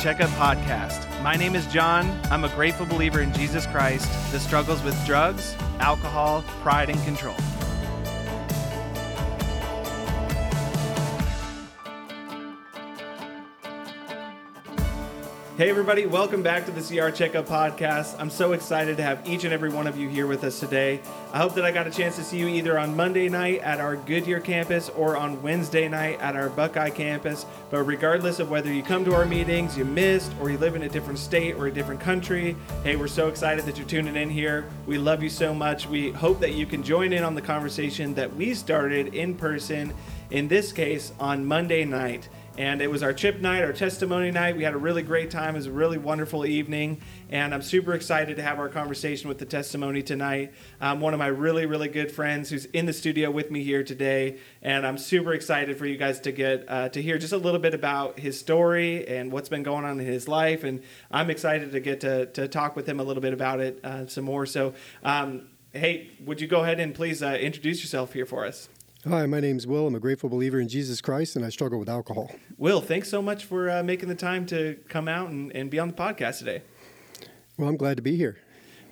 Checkup Podcast. My name is John. I'm a grateful believer in Jesus Christ that struggles with drugs, alcohol, pride, and control. Hey, everybody, welcome back to the CR Checkup Podcast. I'm so excited to have each and every one of you here with us today. I hope that I got a chance to see you either on Monday night at our Goodyear campus or on Wednesday night at our Buckeye campus. But regardless of whether you come to our meetings, you missed, or you live in a different state or a different country, hey, we're so excited that you're tuning in here. We love you so much. We hope that you can join in on the conversation that we started in person, in this case, on Monday night and it was our chip night, our testimony night. We had a really great time. It was a really wonderful evening, and I'm super excited to have our conversation with the testimony tonight. Um, one of my really, really good friends who's in the studio with me here today, and I'm super excited for you guys to get uh, to hear just a little bit about his story and what's been going on in his life. And I'm excited to get to, to talk with him a little bit about it uh, some more. So, um, hey, would you go ahead and please uh, introduce yourself here for us? Hi, my name's Will. I'm a grateful believer in Jesus Christ, and I struggle with alcohol. Will, thanks so much for uh, making the time to come out and, and be on the podcast today. Well, I'm glad to be here.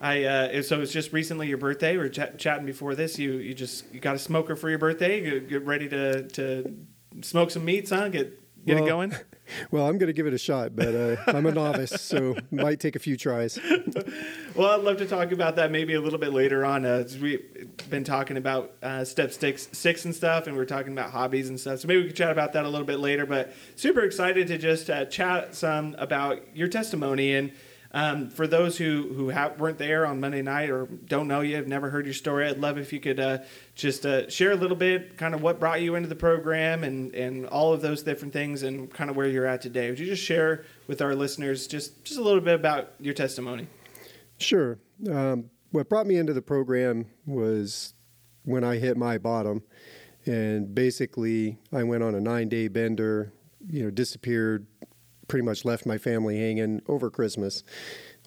I uh, so it's just recently your birthday. We are ch- chatting before this. You you just you got a smoker for your birthday. Get, get ready to to smoke some meats, huh? Get get well, it going? Well, I'm going to give it a shot, but uh, I'm a novice, so might take a few tries. well, I'd love to talk about that maybe a little bit later on. Uh, we've been talking about uh, step six, six and stuff, and we're talking about hobbies and stuff. So maybe we could chat about that a little bit later. But super excited to just uh, chat some about your testimony and um, for those who who weren't there on Monday night or don't know you, have never heard your story, I'd love if you could uh, just uh, share a little bit, kind of what brought you into the program and and all of those different things, and kind of where you're at today. Would you just share with our listeners just just a little bit about your testimony? Sure. Um, what brought me into the program was when I hit my bottom, and basically I went on a nine day bender. You know, disappeared pretty much left my family hanging over Christmas,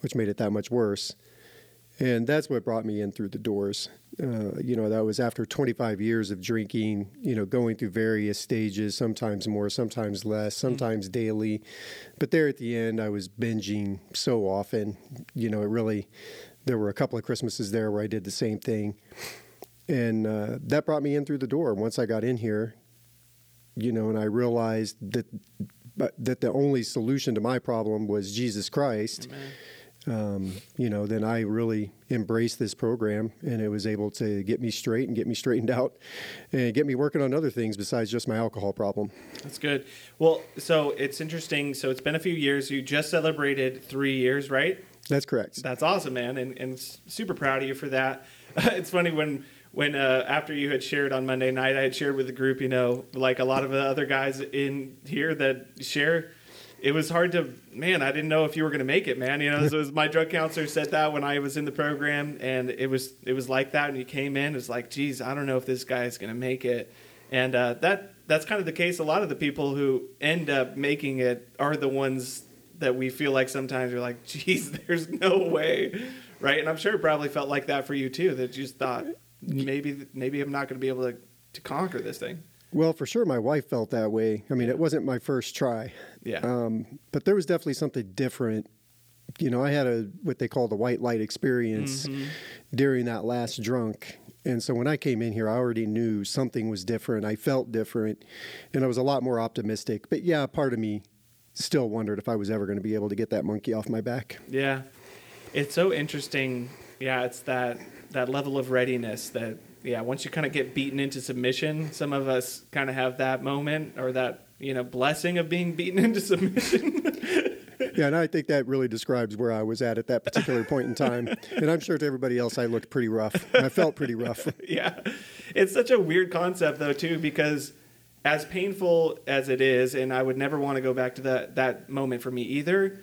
which made it that much worse. And that's what brought me in through the doors. Uh, you know, that was after 25 years of drinking, you know, going through various stages, sometimes more, sometimes less, mm-hmm. sometimes mm-hmm. daily. But there at the end, I was binging so often. You know, it really, there were a couple of Christmases there where I did the same thing. And uh, that brought me in through the door. Once I got in here, you know, and I realized that but that the only solution to my problem was Jesus Christ, um, you know, then I really embraced this program and it was able to get me straight and get me straightened out and get me working on other things besides just my alcohol problem. That's good. Well, so it's interesting. So it's been a few years. You just celebrated three years, right? That's correct. That's awesome, man. And, and super proud of you for that. it's funny when when uh, after you had shared on Monday night, I had shared with the group, you know, like a lot of the other guys in here that share. It was hard to, man. I didn't know if you were going to make it, man. You know, was, my drug counselor said that when I was in the program, and it was it was like that. And you came in, it's like, geez, I don't know if this guy is going to make it. And uh, that that's kind of the case. A lot of the people who end up making it are the ones that we feel like sometimes you're like, geez, there's no way, right? And I'm sure it probably felt like that for you too. That you just thought, maybe maybe I'm not going to be able to to conquer this thing. Well, for sure, my wife felt that way. I mean, it wasn't my first try. Yeah. Um, but there was definitely something different. You know, I had a what they call the white light experience mm-hmm. during that last drunk. And so when I came in here, I already knew something was different. I felt different, and I was a lot more optimistic. But yeah, part of me still wondered if I was ever going to be able to get that monkey off my back. Yeah. It's so interesting. Yeah, it's that that level of readiness that yeah once you kind of get beaten into submission some of us kind of have that moment or that you know blessing of being beaten into submission. Yeah and i think that really describes where i was at at that particular point in time. And i'm sure to everybody else i looked pretty rough. I felt pretty rough. Yeah. It's such a weird concept though too because as painful as it is and i would never want to go back to that that moment for me either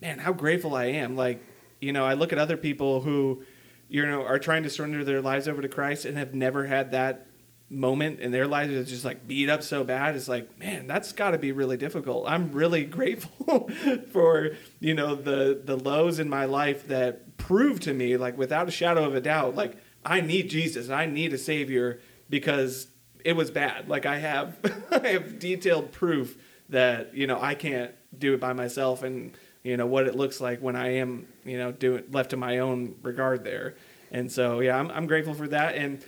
man how grateful i am. Like you know i look at other people who you know, are trying to surrender their lives over to Christ and have never had that moment in their lives that's just like beat up so bad it's like man that's got to be really difficult. I'm really grateful for you know the the lows in my life that prove to me like without a shadow of a doubt like i need jesus i need a savior because it was bad. Like i have i have detailed proof that you know I can't do it by myself, and you know what it looks like when I am you know doing left to my own regard there. And so yeah, I'm I'm grateful for that, and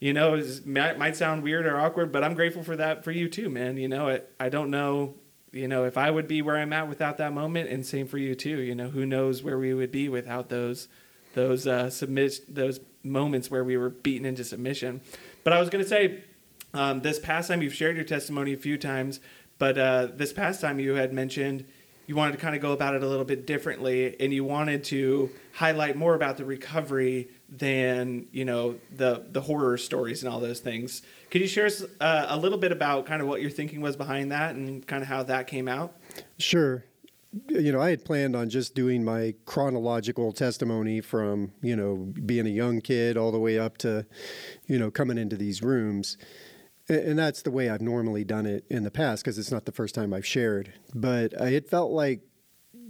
you know it might, sound weird or awkward, but I'm grateful for that for you too, man. You know, it, I don't know you know if I would be where I'm at without that moment, and same for you too. You know, who knows where we would be without those those uh, submit those moments where we were beaten into submission. But I was going to say, um, this past time you've shared your testimony a few times, but uh, this past time you had mentioned you wanted to kind of go about it a little bit differently, and you wanted to highlight more about the recovery than you know the the horror stories and all those things. Could you share uh, a little bit about kind of what your thinking was behind that and kind of how that came out? Sure you know, I had planned on just doing my chronological testimony from, you know, being a young kid all the way up to, you know, coming into these rooms. And that's the way I've normally done it in the past because it's not the first time I've shared. But it felt like,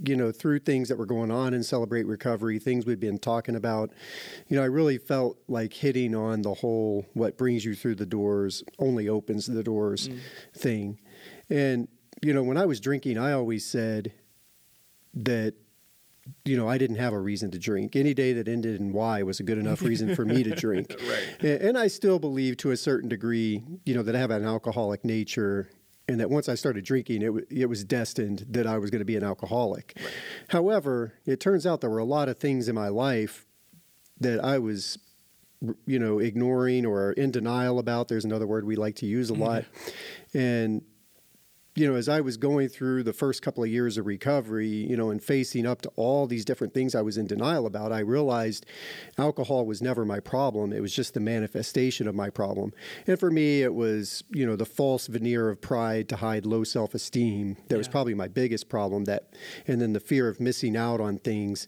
you know, through things that were going on in Celebrate Recovery, things we've been talking about, you know, I really felt like hitting on the whole what brings you through the doors only opens the doors mm. thing. And, you know, when I was drinking, I always said, that you know, I didn't have a reason to drink. Any day that ended in Y was a good enough reason for me to drink. right. And, I still believe to a certain degree, you know, that I have an alcoholic nature and that once I started drinking, it, w- it was destined that I was going to be an alcoholic. Right. However, it turns out there were a lot of things in my life that I was, you know, ignoring or in denial about. There's another word we like to use a mm-hmm. lot. And you know, as I was going through the first couple of years of recovery, you know, and facing up to all these different things I was in denial about, I realized alcohol was never my problem. It was just the manifestation of my problem. And for me, it was, you know, the false veneer of pride to hide low self esteem. That yeah. was probably my biggest problem. That, and then the fear of missing out on things.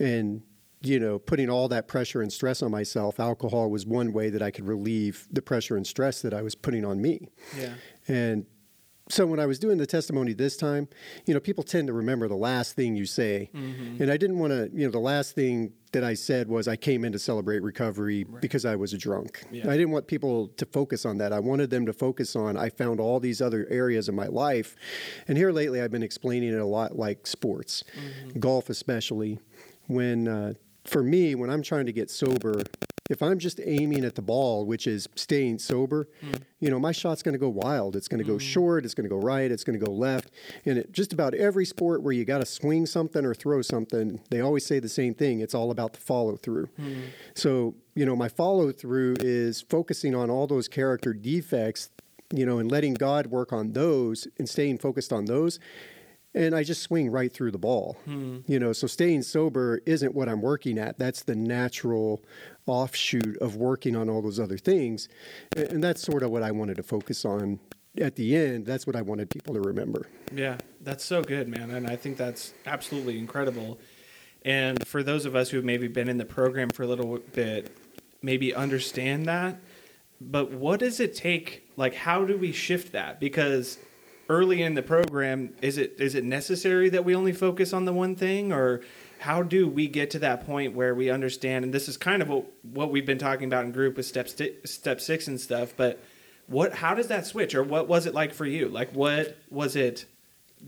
And, you know, putting all that pressure and stress on myself, alcohol was one way that I could relieve the pressure and stress that I was putting on me. Yeah. And so when I was doing the testimony this time, you know, people tend to remember the last thing you say. Mm-hmm. And I didn't want to, you know, the last thing that I said was I came in to celebrate recovery right. because I was a drunk. Yeah. I didn't want people to focus on that. I wanted them to focus on I found all these other areas of my life. And here lately I've been explaining it a lot like sports, mm-hmm. golf especially. When uh, for me, when I'm trying to get sober, if I'm just aiming at the ball, which is staying sober, mm. you know, my shot's going to go wild. It's going to go mm. short. It's going to go right. It's going to go left. And it, just about every sport where you got to swing something or throw something, they always say the same thing. It's all about the follow through. Mm. So, you know, my follow through is focusing on all those character defects, you know, and letting God work on those and staying focused on those and I just swing right through the ball. Hmm. You know, so staying sober isn't what I'm working at. That's the natural offshoot of working on all those other things. And that's sort of what I wanted to focus on at the end. That's what I wanted people to remember. Yeah, that's so good, man. And I think that's absolutely incredible. And for those of us who have maybe been in the program for a little bit, maybe understand that. But what does it take? Like, how do we shift that? Because early in the program, is it is it necessary that we only focus on the one thing, or how do we get to that point where we understand? And this is kind of what, what we've been talking about in group with step st- step six and stuff. But what how does that switch, or what was it like for you? Like, what was it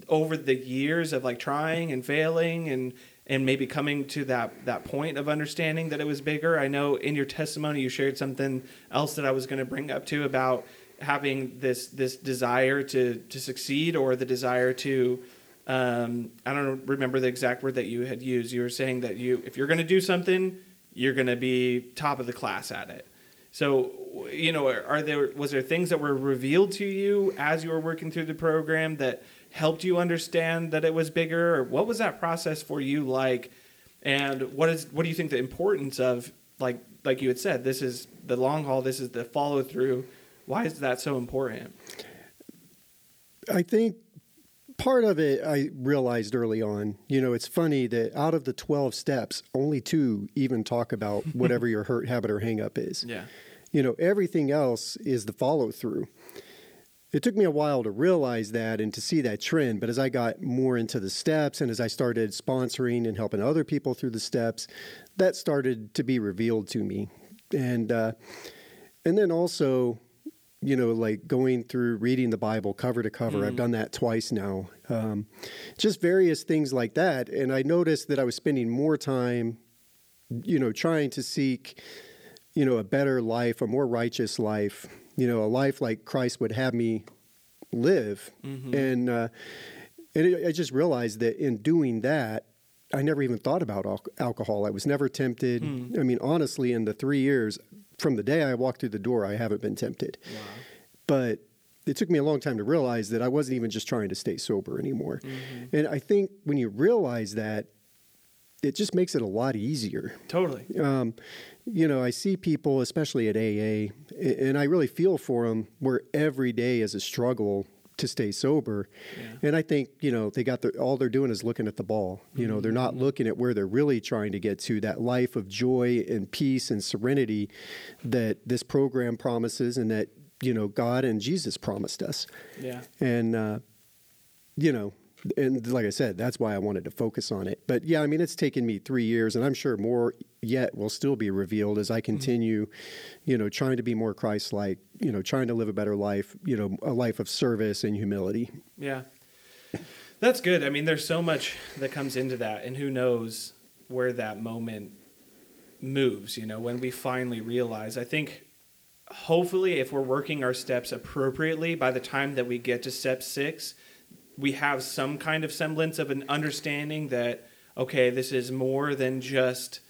over the years of like trying and failing and and maybe coming to that that point of understanding that it was bigger. I know in your testimony you shared something else that I was going to bring up too about having this this desire to to succeed or the desire to um, I don't remember the exact word that you had used. You were saying that you if you're going to do something, you're going to be top of the class at it. So, you know, are there was there things that were revealed to you as you were working through the program that helped you understand that it was bigger or what was that process for you like? And what is what do you think the importance of like like you had said, this is the long haul, this is the follow through why is that so important? I think part of it I realized early on. You know, it's funny that out of the 12 steps, only two even talk about whatever your hurt habit or hangup is. Yeah. You know, everything else is the follow through. It took me a while to realize that and to see that trend, but as I got more into the steps and as I started sponsoring and helping other people through the steps, that started to be revealed to me. And uh, and then also you know, like going through reading the Bible cover to cover. I've done that twice now. Um, just various things like that. And I noticed that I was spending more time, you know, trying to seek, you know, a better life, a more righteous life, you know, a life like Christ would have me live. And, uh, and it, I just realized that in doing that, I never even thought about al- alcohol. I was never tempted. I mean, honestly, in the three years from the day I walked through the door, I haven't been tempted. But it took me a long time to realize that I wasn't even just trying to stay sober anymore. And I think when you realize that, it just makes it a lot easier. Totally. Um, you know, I see people, especially at AA, and I really feel for them where every day is a struggle to stay sober. Yeah. And I think, you know, they got the, all they're doing is looking at the ball. You know, they're not looking at where they're really trying to get to that life of joy and peace and serenity that this program promises and that, you know, God and Jesus promised us. Yeah. And, uh, you know, and like I said, that's why I wanted to focus on it. But yeah, I mean, it's taken me three years, and I'm sure more yet will still be revealed as I mm-hmm. continue, you know, trying to be more Christ like, you know, trying to live a better life, you know, a life of service and humility. Yeah. That's good. I mean, there's so much that comes into that, and who knows where that moment moves, you know, when we finally realize. I think hopefully, if we're working our steps appropriately, by the time that we get to step six, we have some kind of semblance of an understanding that, okay, this is more than just,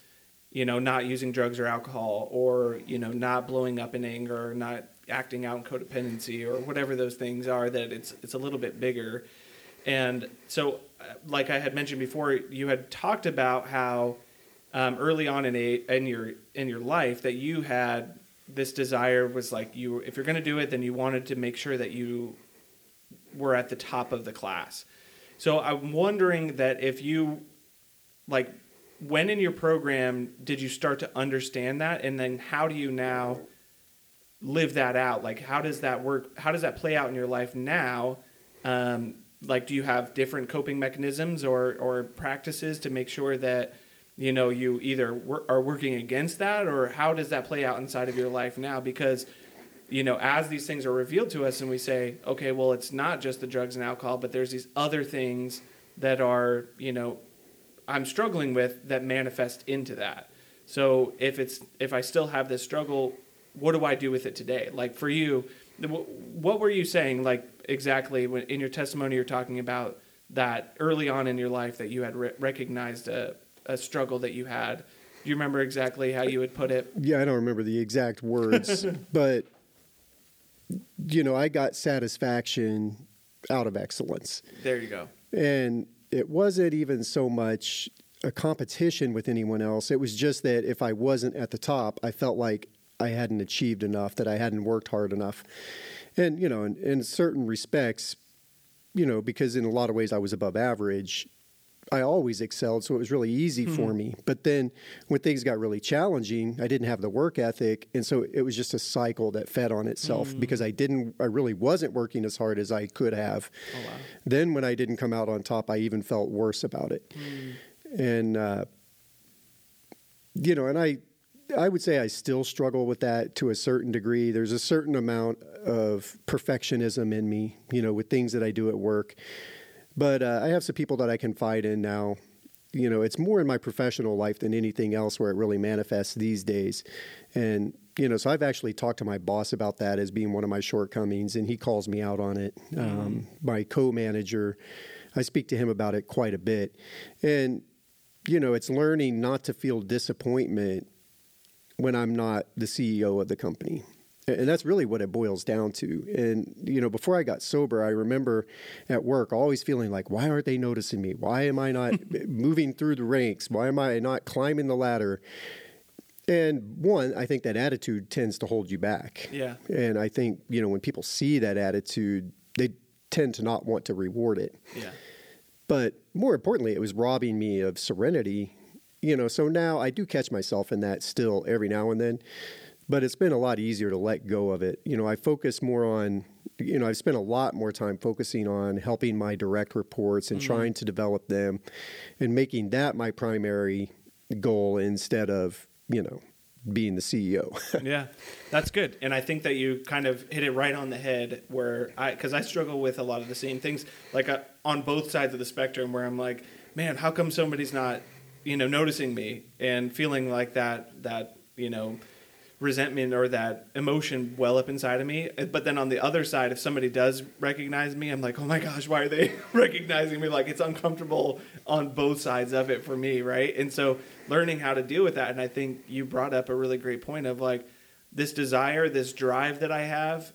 you know, not using drugs or alcohol, or, you know, not blowing up in anger, or not acting out in codependency, or whatever those things are, that it's, it's a little bit bigger. And so, uh, like I had mentioned before, you had talked about how um, early on in a in your in your life that you had this desire was like you if you're going to do it, then you wanted to make sure that you were at the top of the class. So I'm wondering that if you like when in your program did you start to understand that? And then how do you now live that out? Like how does that work? How does that play out in your life now? Um, like do you have different coping mechanisms or or practices to make sure that you know you either wor- are working against that? Or how does that play out inside of your life now? Because you know as these things are revealed to us and we say okay well it's not just the drugs and alcohol but there's these other things that are you know i'm struggling with that manifest into that. So if it's if i still have this struggle what do i do with it today? Like for you what were you saying like exactly when in your testimony you're talking about that early on in your life that you had re- recognized a, a struggle that you had? Do you remember exactly how you would put it? Yeah, I don't remember the exact words, but you know, I got satisfaction out of excellence. there you go And it wasn't even so much a competition with anyone else. It was just that if I wasn't at the top, I felt like I hadn't achieved enough, that I hadn't worked hard enough. And, you know, in, in certain respects, you know, because in a lot of ways I was above average, I always excelled, so it was really easy for hmm. me. But then when things got really challenging, I didn't have the work ethic, and so it was just a cycle that fed on itself hmm. because I didn't, I really wasn't working as hard as I could have. oh wow Then when I didn't come out on top, I even felt worse about it. Hmm. And uh, you know, and I I would say I still struggle with that to a certain degree. There's a certain amount of perfectionism in me, you know, with things that I do at work. But uh, I have some people that I confide in now. You know, it's more in my professional life than anything else where it really manifests these days. And, you know, so I've actually talked to my boss about that as being one of my shortcomings, and he calls me out on it. Um, my co manager, I speak to him about it quite a bit. And, you know, it's learning not to feel disappointment when I'm not the CEO of the company. And that's really what it boils down to. And, you know, before I got sober, I remember at work always feeling like, why aren't they noticing me? Why am I not moving through the ranks? Why am I not climbing the ladder? And one, I think that attitude tends to hold you back. Yeah. And I think, you know, when people see that attitude, they tend to not want to reward it. yeah But more importantly, it was robbing me of serenity. You know, so now I do catch myself in that still every now and then, but it's been a lot easier to let go of it. You know, I focus more on, you know, I've spent a lot more time focusing on helping my direct reports and trying to develop them and making that my primary goal instead of, you know, being the CEO. yeah, that's good. And I think that you kind of hit it right on the head where I, because I struggle with a lot of the same things, like uh, on both sides of the spectrum, where I'm like, man, how come somebody's not, you know, noticing me and feeling like that, that, you know, resentment or that emotion well up inside of me. Uh, but then on the other side, if somebody does recognize me, I'm like, oh my gosh, why are they recognizing me? Like it's uncomfortable on both sides of it for me, right? And so learning how to deal with that. And I think you brought up a really great point of like this desire, this drive that I have,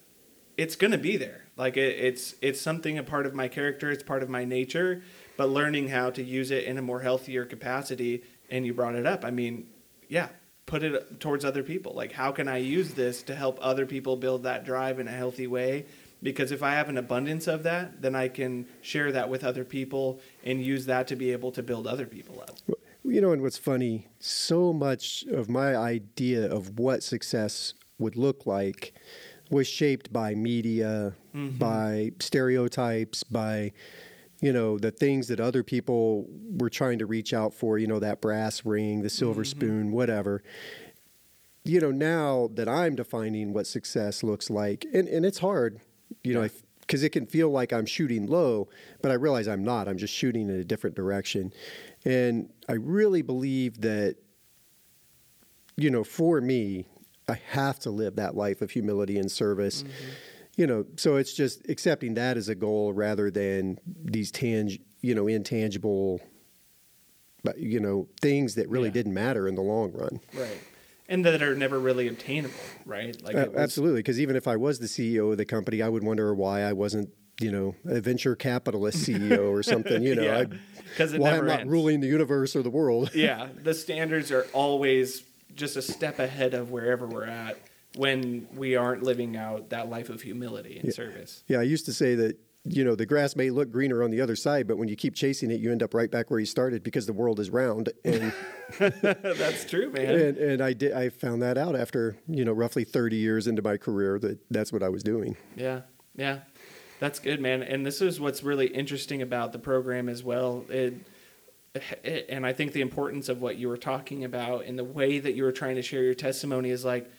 it's to be there. Like it, it's it's something a part of my character, it's part of my nature, but learning how to use it in a more healthier capacity. And you brought it up. I mean, yeah, put it towards other people. Like, how can I use this to help other people build that drive in a healthy way? Because if I have an abundance of that, then I can share that with other people and use that to be able to build other people up. You know, and what's funny, so much of my idea of what success would look like was shaped by media, Mm-hmm. by stereotypes, by you know the things that other people were trying to reach out for. You know, that brass ring, the silver Mm-hmm. spoon, whatever. You know, now that I'm defining what success looks like, and and it's hard. You know, because it can feel like I'm shooting low, but I realize I'm not. I'm just shooting in a different direction. And I really believe that, you know, for me, I have to live that life of humility and service. Mm-hmm. You know, so it's just accepting that as a goal rather than these tang, you know, intangible, but, you know, things that really Yeah. didn't matter in the long run. Right. And that are never really obtainable, right? Like Uh, was- absolutely, because even if I was the CEO of the company, I would wonder why I wasn't, you know, a venture capitalist CEO or something. You know, Yeah, I, why never I'm not ends. ruling the universe or the world. yeah, the standards are always just a step ahead of wherever we're at when we aren't living out that life of humility and service. Yeah, I used to say that you know the grass may look greener on the other side, but when you keep chasing it, you end up right back where you started because the world is round. And That's true, man. and, and I did I found that out after you know roughly 30 years into my career that that's what I was doing. Yeah, yeah, that's good, man. And this is what's really interesting about the program as well. It, it, and I think the importance of what you were talking about and the way that you were trying to share your testimony is like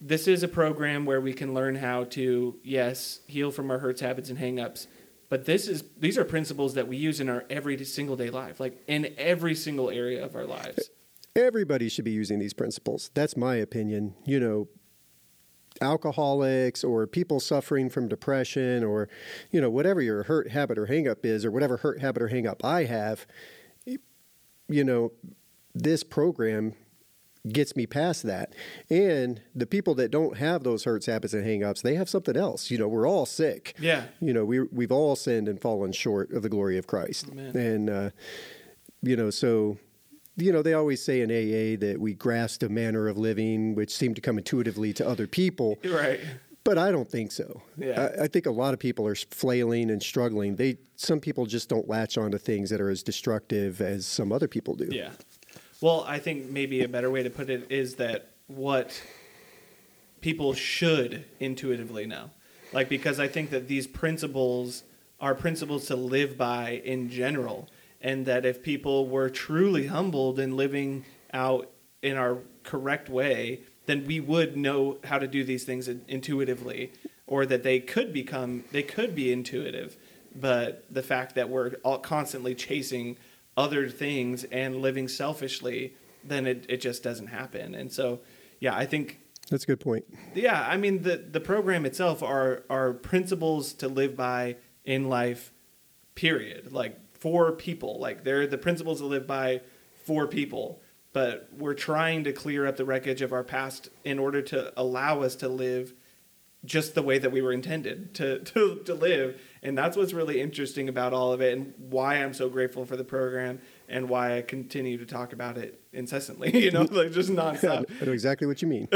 this is a program where we can learn how to yes heal from our hurts, habits, and hangups. But this is these are principles that we use in our every single day life, like in every single area of our lives. Everybody should be using these principles. That's my opinion. You know, alcoholics or people suffering from depression or you know whatever your hurt habit or hangup is or whatever hurt habit or hangup I have you know this program gets me past that and the people that don't have those hurts habits and hang-ups they have something else you know we're all sick Yeah. you know we we've all sinned and fallen short of the glory of Christ Amen. and uh, you know so you know, they always say in AA that we grasped a manner of living which seemed to come intuitively to other people, Right. but I don't think so. Yeah. I, I think a lot of people are flailing and struggling. They some people just don't latch on to things that are as destructive as some other people do. Yeah. Well, I think maybe a better way to put it is that what people should intuitively know. Like, because I think that these principles are principles to live by in general. And that if people were truly humbled and living out in our correct way, then we would know how to do these things intuitively, or that they could become, they could be intuitive. But the fact that we're all constantly chasing other things and living selfishly, then it, it just doesn't happen. And so, yeah, I think That's a good point. yeah, I mean the the program itself are are principles to live by in life, period. Like for people, like they're the principles to live by for people. But we're trying to clear up the wreckage of our past in order to allow us to live just the way that we were intended to, to, to live. And that's what's really interesting about all of it and why I'm so grateful for the program and why I continue to talk about it incessantly, you know, like just nonstop I know exactly what you mean.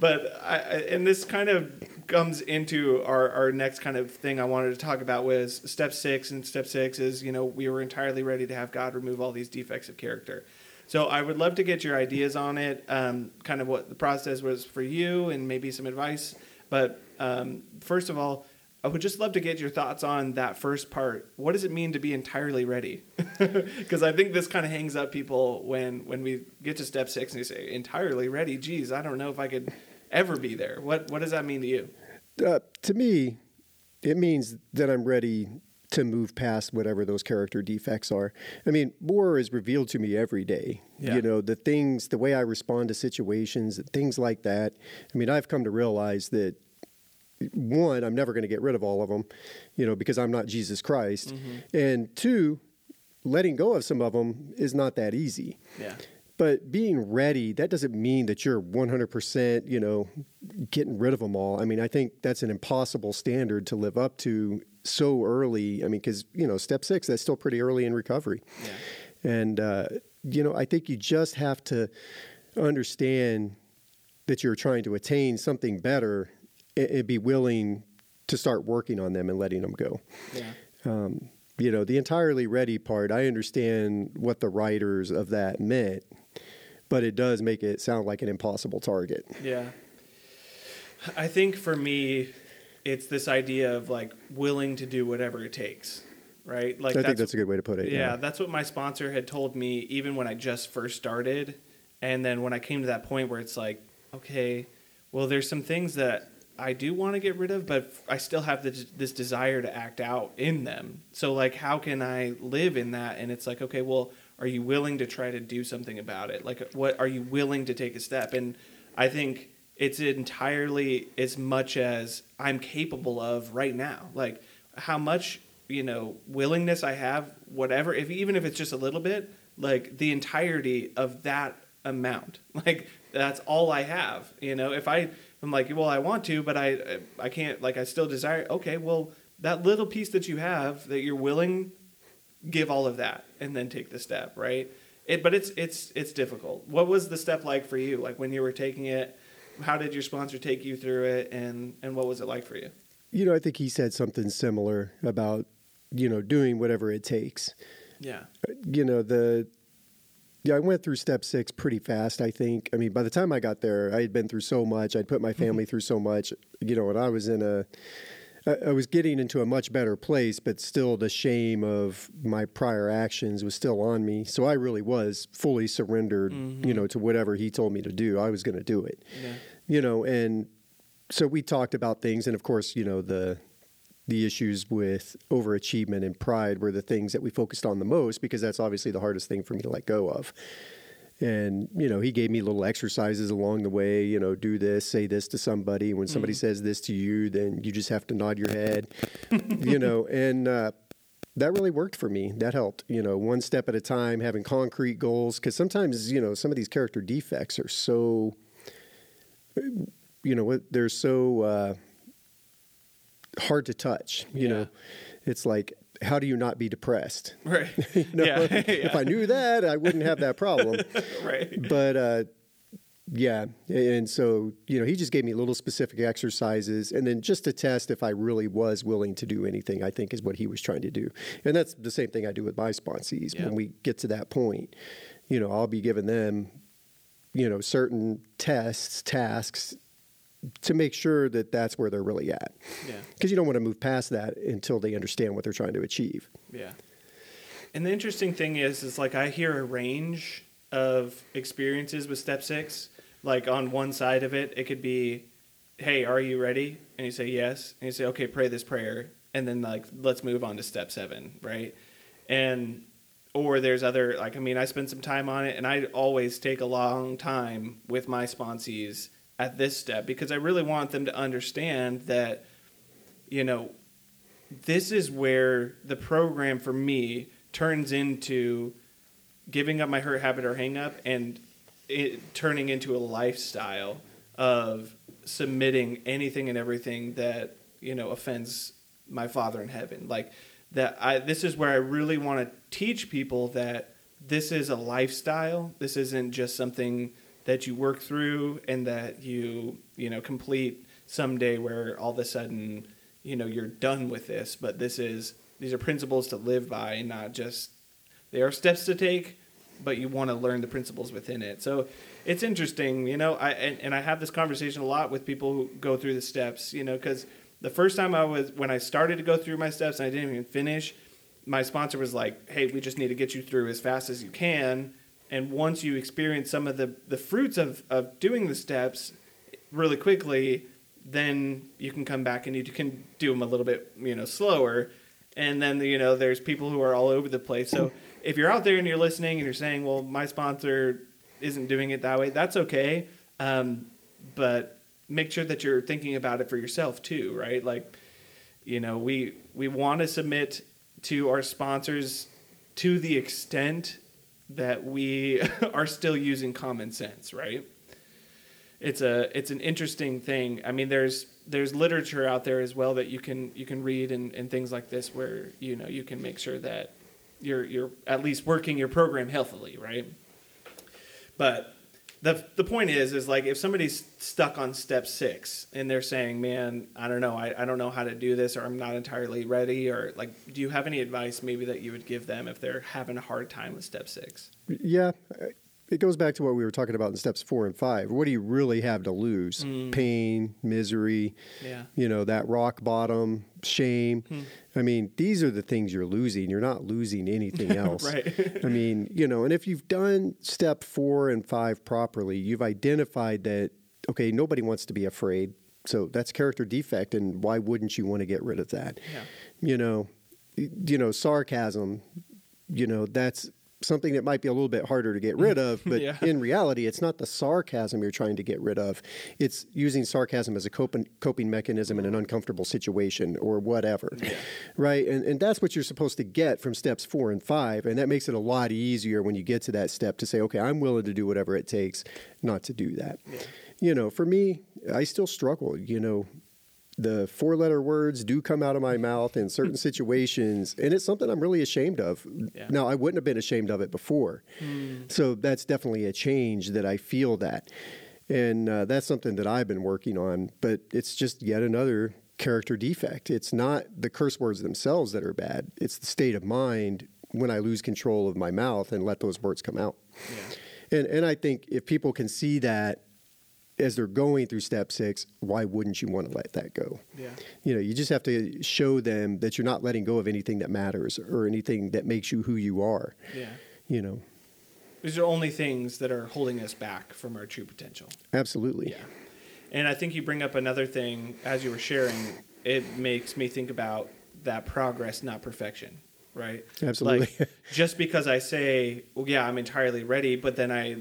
but I, and this kind of comes into our, our next kind of thing I wanted to talk about was step six. And step six is, you know, we were entirely ready to have God remove all these defects of character. So I would love to get your ideas on it, um, kind of what the process was for you and maybe some advice. But um, first of all, I would just love to get your thoughts on that first part. What does it mean to be entirely ready? Because I think this kind of hangs up people when when we get to step six and you say entirely ready. Geez, I don't know if I could ever be there. What what does that mean to you? Uh, to me, it means that I'm ready to move past whatever those character defects are. I mean, more is revealed to me every day. Yeah. You know, the things, the way I respond to situations, things like that. I mean, I've come to realize that one, I'm never going to get rid of all of them, you know, because I'm not Jesus Christ. Mm-hmm. And two, letting go of some of them is not that easy. Yeah. But being ready, that doesn't mean that you're 100%, you know, getting rid of them all. I mean, I think that's an impossible standard to live up to so early. I mean, because, you know, step six, that's still pretty early in recovery. Yeah. And, uh, you know, I think you just have to understand that you're trying to attain something better and, and be willing to start working on them and letting them go. Yeah. Um, you know, the entirely ready part, I understand what the writers of that meant, but it does make it sound like an impossible target. Yeah. I think for me, it's this idea of like willing to do whatever it takes, right? Like I think that's a good way to put it. yeah, that's what my sponsor had told me even when I just first started. And then when I came to that point where it's like, okay, well, there's some things that I do want to get rid of, but I still have this, this desire to act out in them. So, like, how can I live in that? And it's like, okay, well, are you willing to try to do something about it? Like, what are you willing to take a step? And I think it's entirely as much as I'm capable of right now. Like, how much you know willingness I have, whatever, if even if it's just a little bit, like the entirety of that amount, like that's all I have. You know, if I I'm like, well, I want to, but I I can't. Like, I still desire. Okay, well, that little piece that you have that you're willing, give all of that, and then take the step, right? It, but it's it's it's difficult. What was the step like for you? Like when you were taking it, how did your sponsor take you through it, and and what was it like for you? You know, I think he said something similar about, you know, doing whatever it takes. Yeah, You know, the yeah, I went through step six pretty fast, I think. I mean, by the time I got there, I had been through so much. I'd put my mm-hmm. family through so much, you know, and I was in a, I I was getting into a much better place, but still the shame of my prior actions was still on me. So I really was fully surrendered, you mm-hmm. know, to whatever he told me to do. I was going to do it, yeah, you know, and so we talked about things. And of course, you know, the, the issues with overachievement and pride were the things that we focused on the most because that's obviously the hardest thing for me to let go of. And, you know, he gave me little exercises along the way, you know, do this, say this to somebody. When somebody says this to you, then you just have to nod your head, you know, and uh, that really worked for me. That helped, you know, one step at a time, having concrete goals. Because sometimes, you know, some of these character defects are so, you know, what they're so uh, hard to touch, you Yeah. know. It's like, how do you not be depressed? right, You know, yeah, if I knew that, I wouldn't have that problem. right, but uh, yeah, and so you know, he just gave me little specific exercises, and then just to test if I really was willing to do anything. I think is what he was trying to do, and that's the same thing I do with my sponsees. Yeah. When we get to that point, you know, I'll be giving them, you know, certain tests, tasks. To make sure that that's where they're really at, yeah. because you don't want to move past that until they understand what they're trying to achieve. Yeah. And the interesting thing is, is like I hear a range of experiences with step six. Like on one side of it, it could be, "Hey, are you ready?" And you say yes, and you say, "Okay, pray this prayer," and then like let's move on to step seven, right? And or there's other like I mean, I spend some time on it, and I always take a long time with my sponsees at this step because I really want them to understand that, you know, this is where the program for me turns into giving up my hurt habit or hang up and it turning into a lifestyle of submitting anything and everything that you know offends my father in heaven. Like that i this is where i really want to teach people that this is a lifestyle. This isn't just something that you work through and that you you know complete someday where all of a sudden you know you're done with this but this is these are principles to live by not just they are steps to take but you want to learn the principles within it so it's interesting you know i and, and i have this conversation a lot with people who go through the steps you know because the first time I was when I started to go through my steps and I didn't even finish, my sponsor was like, "Hey, we just need to get you through as fast as you can." And once you experience some of the the fruits of of doing the steps really quickly, then you can come back and you can do them a little bit, you know, slower. And then you know, there's people who are all over the place. So if you're out there and you're listening and you're saying, "Well, my sponsor isn't doing it that way," that's okay. Um, but make sure that you're thinking about it for yourself too, right? Like, you know, we we want to submit to our sponsors to the extent that we are still using common sense, right? It's a it's an interesting thing. I mean, there's there's literature out there as well that you can you can read and, and things like this where you know you can make sure that you're you're at least working your program healthily, right? But the the point is is like if somebody's stuck on step six and they're saying man i don't know I, I don't know how to do this or i'm not entirely ready or like do you have any advice maybe that you would give them if they're having a hard time with step six? Yeah, it goes back to what we were talking about in steps four and five. What do you really have to lose? Mm. Pain, misery, yeah you know, that rock bottom, shame. Hmm. I mean, these are the things you're losing. You're not losing anything else. right I mean, you know, and if you've done step four and five properly, you've identified that, okay, nobody wants to be afraid. So that's character defect. And why wouldn't you want to get rid of that? yeah You know, you know, sarcasm, you know, that's something that might be a little bit harder to get mm. rid of, but Yeah. in reality, it's not the sarcasm you're trying to get rid of. It's using sarcasm as a coping, coping mechanism in an uncomfortable situation or whatever. Yeah. Right. And, and that's what you're supposed to get from steps four and five. And that makes it a lot easier when you get to that step to say, okay, I'm willing to do whatever it takes not to do that. Yeah. You know, for me, I still struggle. You know, the four letter words do come out of my mouth in certain situations, and it's something I'm really ashamed of. Yeah. Now, I wouldn't have been ashamed of it before. So that's definitely a change that I feel that. And uh, that's something that I've been working on, but it's just yet another character defect. It's not the curse words themselves that are bad, it's the state of mind when I lose control of my mouth and let those words come out. yeah And, and I think if people can see that as they're going through step six, why wouldn't you want to let that go? yeah You know, you just have to show them that you're not letting go of anything that matters or anything that makes you who you are. yeah You know, these are only things that are holding us back from our true potential absolutely. Yeah. And I think you bring up another thing as you were sharing. It makes me think about that progress, not perfection, right? Absolutely. Like, just because I say, well, yeah, I'm entirely ready, but then I,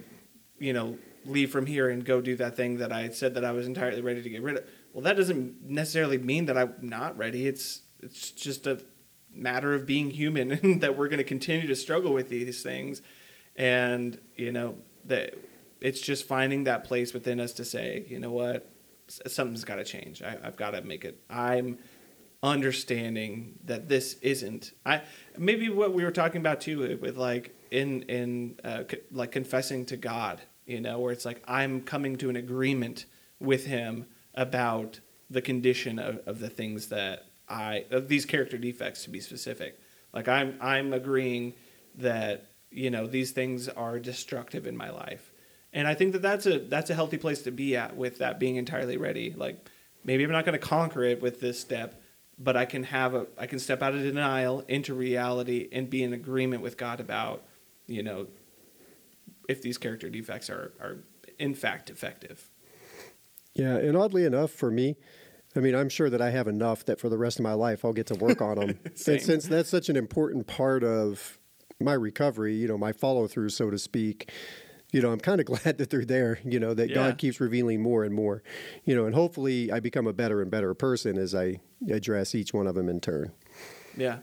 you know, leave from here and go do that thing that I said that I was entirely ready to get rid of. Well, that doesn't necessarily mean that I'm not ready. It's it's just a matter of being human and that we're going to continue to struggle with these things. And, you know, that it's just finding that place within us to say, you know what, something's got to change. I, I've got to make it. I'm understanding that this isn't. I maybe what we were talking about too with like in in uh, co- like confessing to God, you know, where it's like I'm coming to an agreement with Him about the condition of, of the things that I of these character defects to be specific. Like I'm I'm agreeing that you know these things are destructive in my life and i think that that's a that's a healthy place to be at with that being entirely ready like maybe i'm not going to conquer it with this step but i can have a i can step out of denial into reality and be in agreement with god about you know if these character defects are are in fact effective Yeah, and oddly enough, for me, I mean, I'm sure that I have enough that for the rest of my life I'll get to work on them. And since that's such an important part of my recovery, you know, my follow through, so to speak, you know, I'm kind of glad that they're there, you know, that Yeah. God keeps revealing more and more, you know, and hopefully I become a better and better person as I address each one of them in turn. Yeah.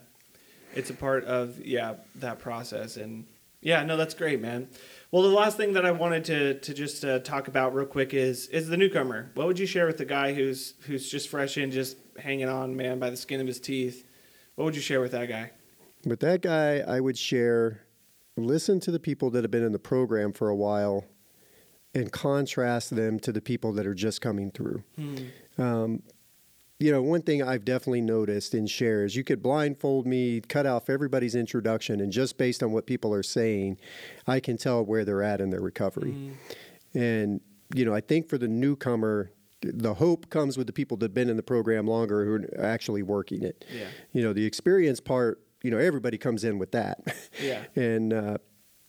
It's a part of yeah, that process and yeah, no that's great, man. Well, the last thing that I wanted to to just uh, talk about real quick is is the newcomer. What would you share with the guy who's who's just fresh in, just hanging on, man, by the skin of his teeth? What would you share with that guy? With that guy, I would share listen to the people that have been in the program for a while and contrast them to the people that are just coming through. Um, you know, one thing I've definitely noticed in shares, you could blindfold me, cut off everybody's introduction, and just based on what people are saying, I can tell where they're at in their recovery. And, you know, I think for the newcomer, the hope comes with the people that've been in the program longer who are actually working it. Yeah. You know, the experience part, you know, everybody comes in with that. Yeah. and, uh,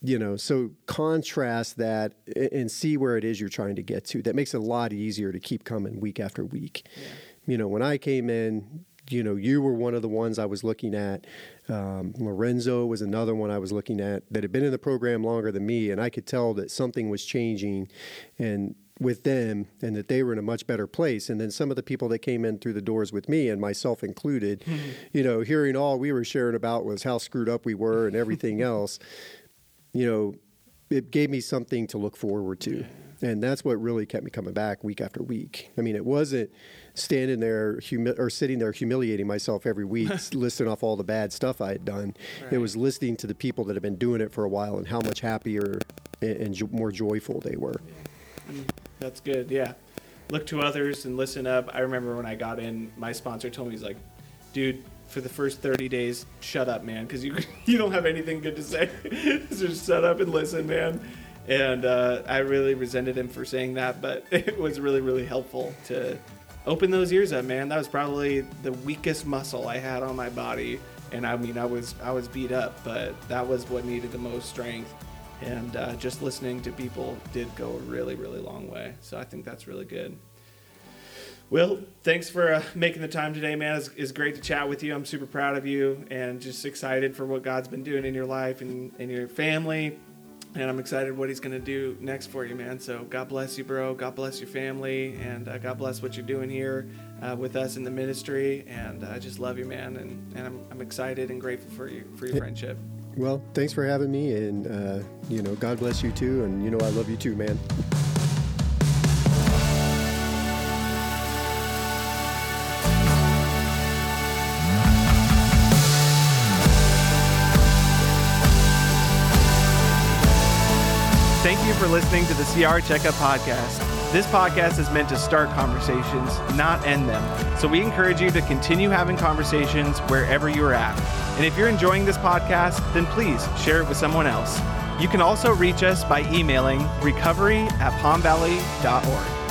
you know, so contrast that and see where it is you're trying to get to. That makes it a lot easier to keep coming week after week. Yeah. You know, when I came in, you know, you were one of the ones I was looking at. Um, Lorenzo was another one I was looking at that had been in the program longer than me, and I could tell that something was changing, and with them, and that they were in a much better place. And then some of the people that came in through the doors with me, and myself included, you know, hearing all we were sharing about was how screwed up we were and everything else. You know, it gave me something to look forward to. And that's what really kept me coming back week after week. I mean, it wasn't standing there humi- or sitting there humiliating myself every week, listing off all the bad stuff I had done. Right. It was listening to the people that have been doing it for a while and how much happier and, and jo- more joyful they were. That's good. Yeah. Look to others and listen up. I remember when I got in, my sponsor told me, he's like, dude, for the first 30 days, shut up, man, because you, you don't have anything good to say. Just shut up and listen, man. And uh, I really resented him for saying that, but it was really, really helpful to open those ears up, man. That was probably the weakest muscle I had on my body. And I mean, I was I was beat up, but that was what needed the most strength. And uh, just listening to people did go a really really long way. So i think that's really good. Well thanks for uh, making the time today man. It's, it's great to chat with you. I'm super proud of you and just excited for what god's been doing in your life and in your family and i'm excited what he's going to do next for you man. So god bless you bro. God bless your family. And uh, god bless what you're doing here uh, with us in the ministry. And i just love you man. And, and I'm, I'm excited and grateful for you for your friendship. Well, thanks for having me, and uh, you know, God bless you too, and you know, I love you too, man. For listening to the CR Checkup Podcast. This podcast is meant to start conversations, not end them. So we encourage you to continue having conversations wherever you're at. And if you're enjoying this podcast, then please share it with someone else. You can also reach us by emailing recovery at palmvalley.org.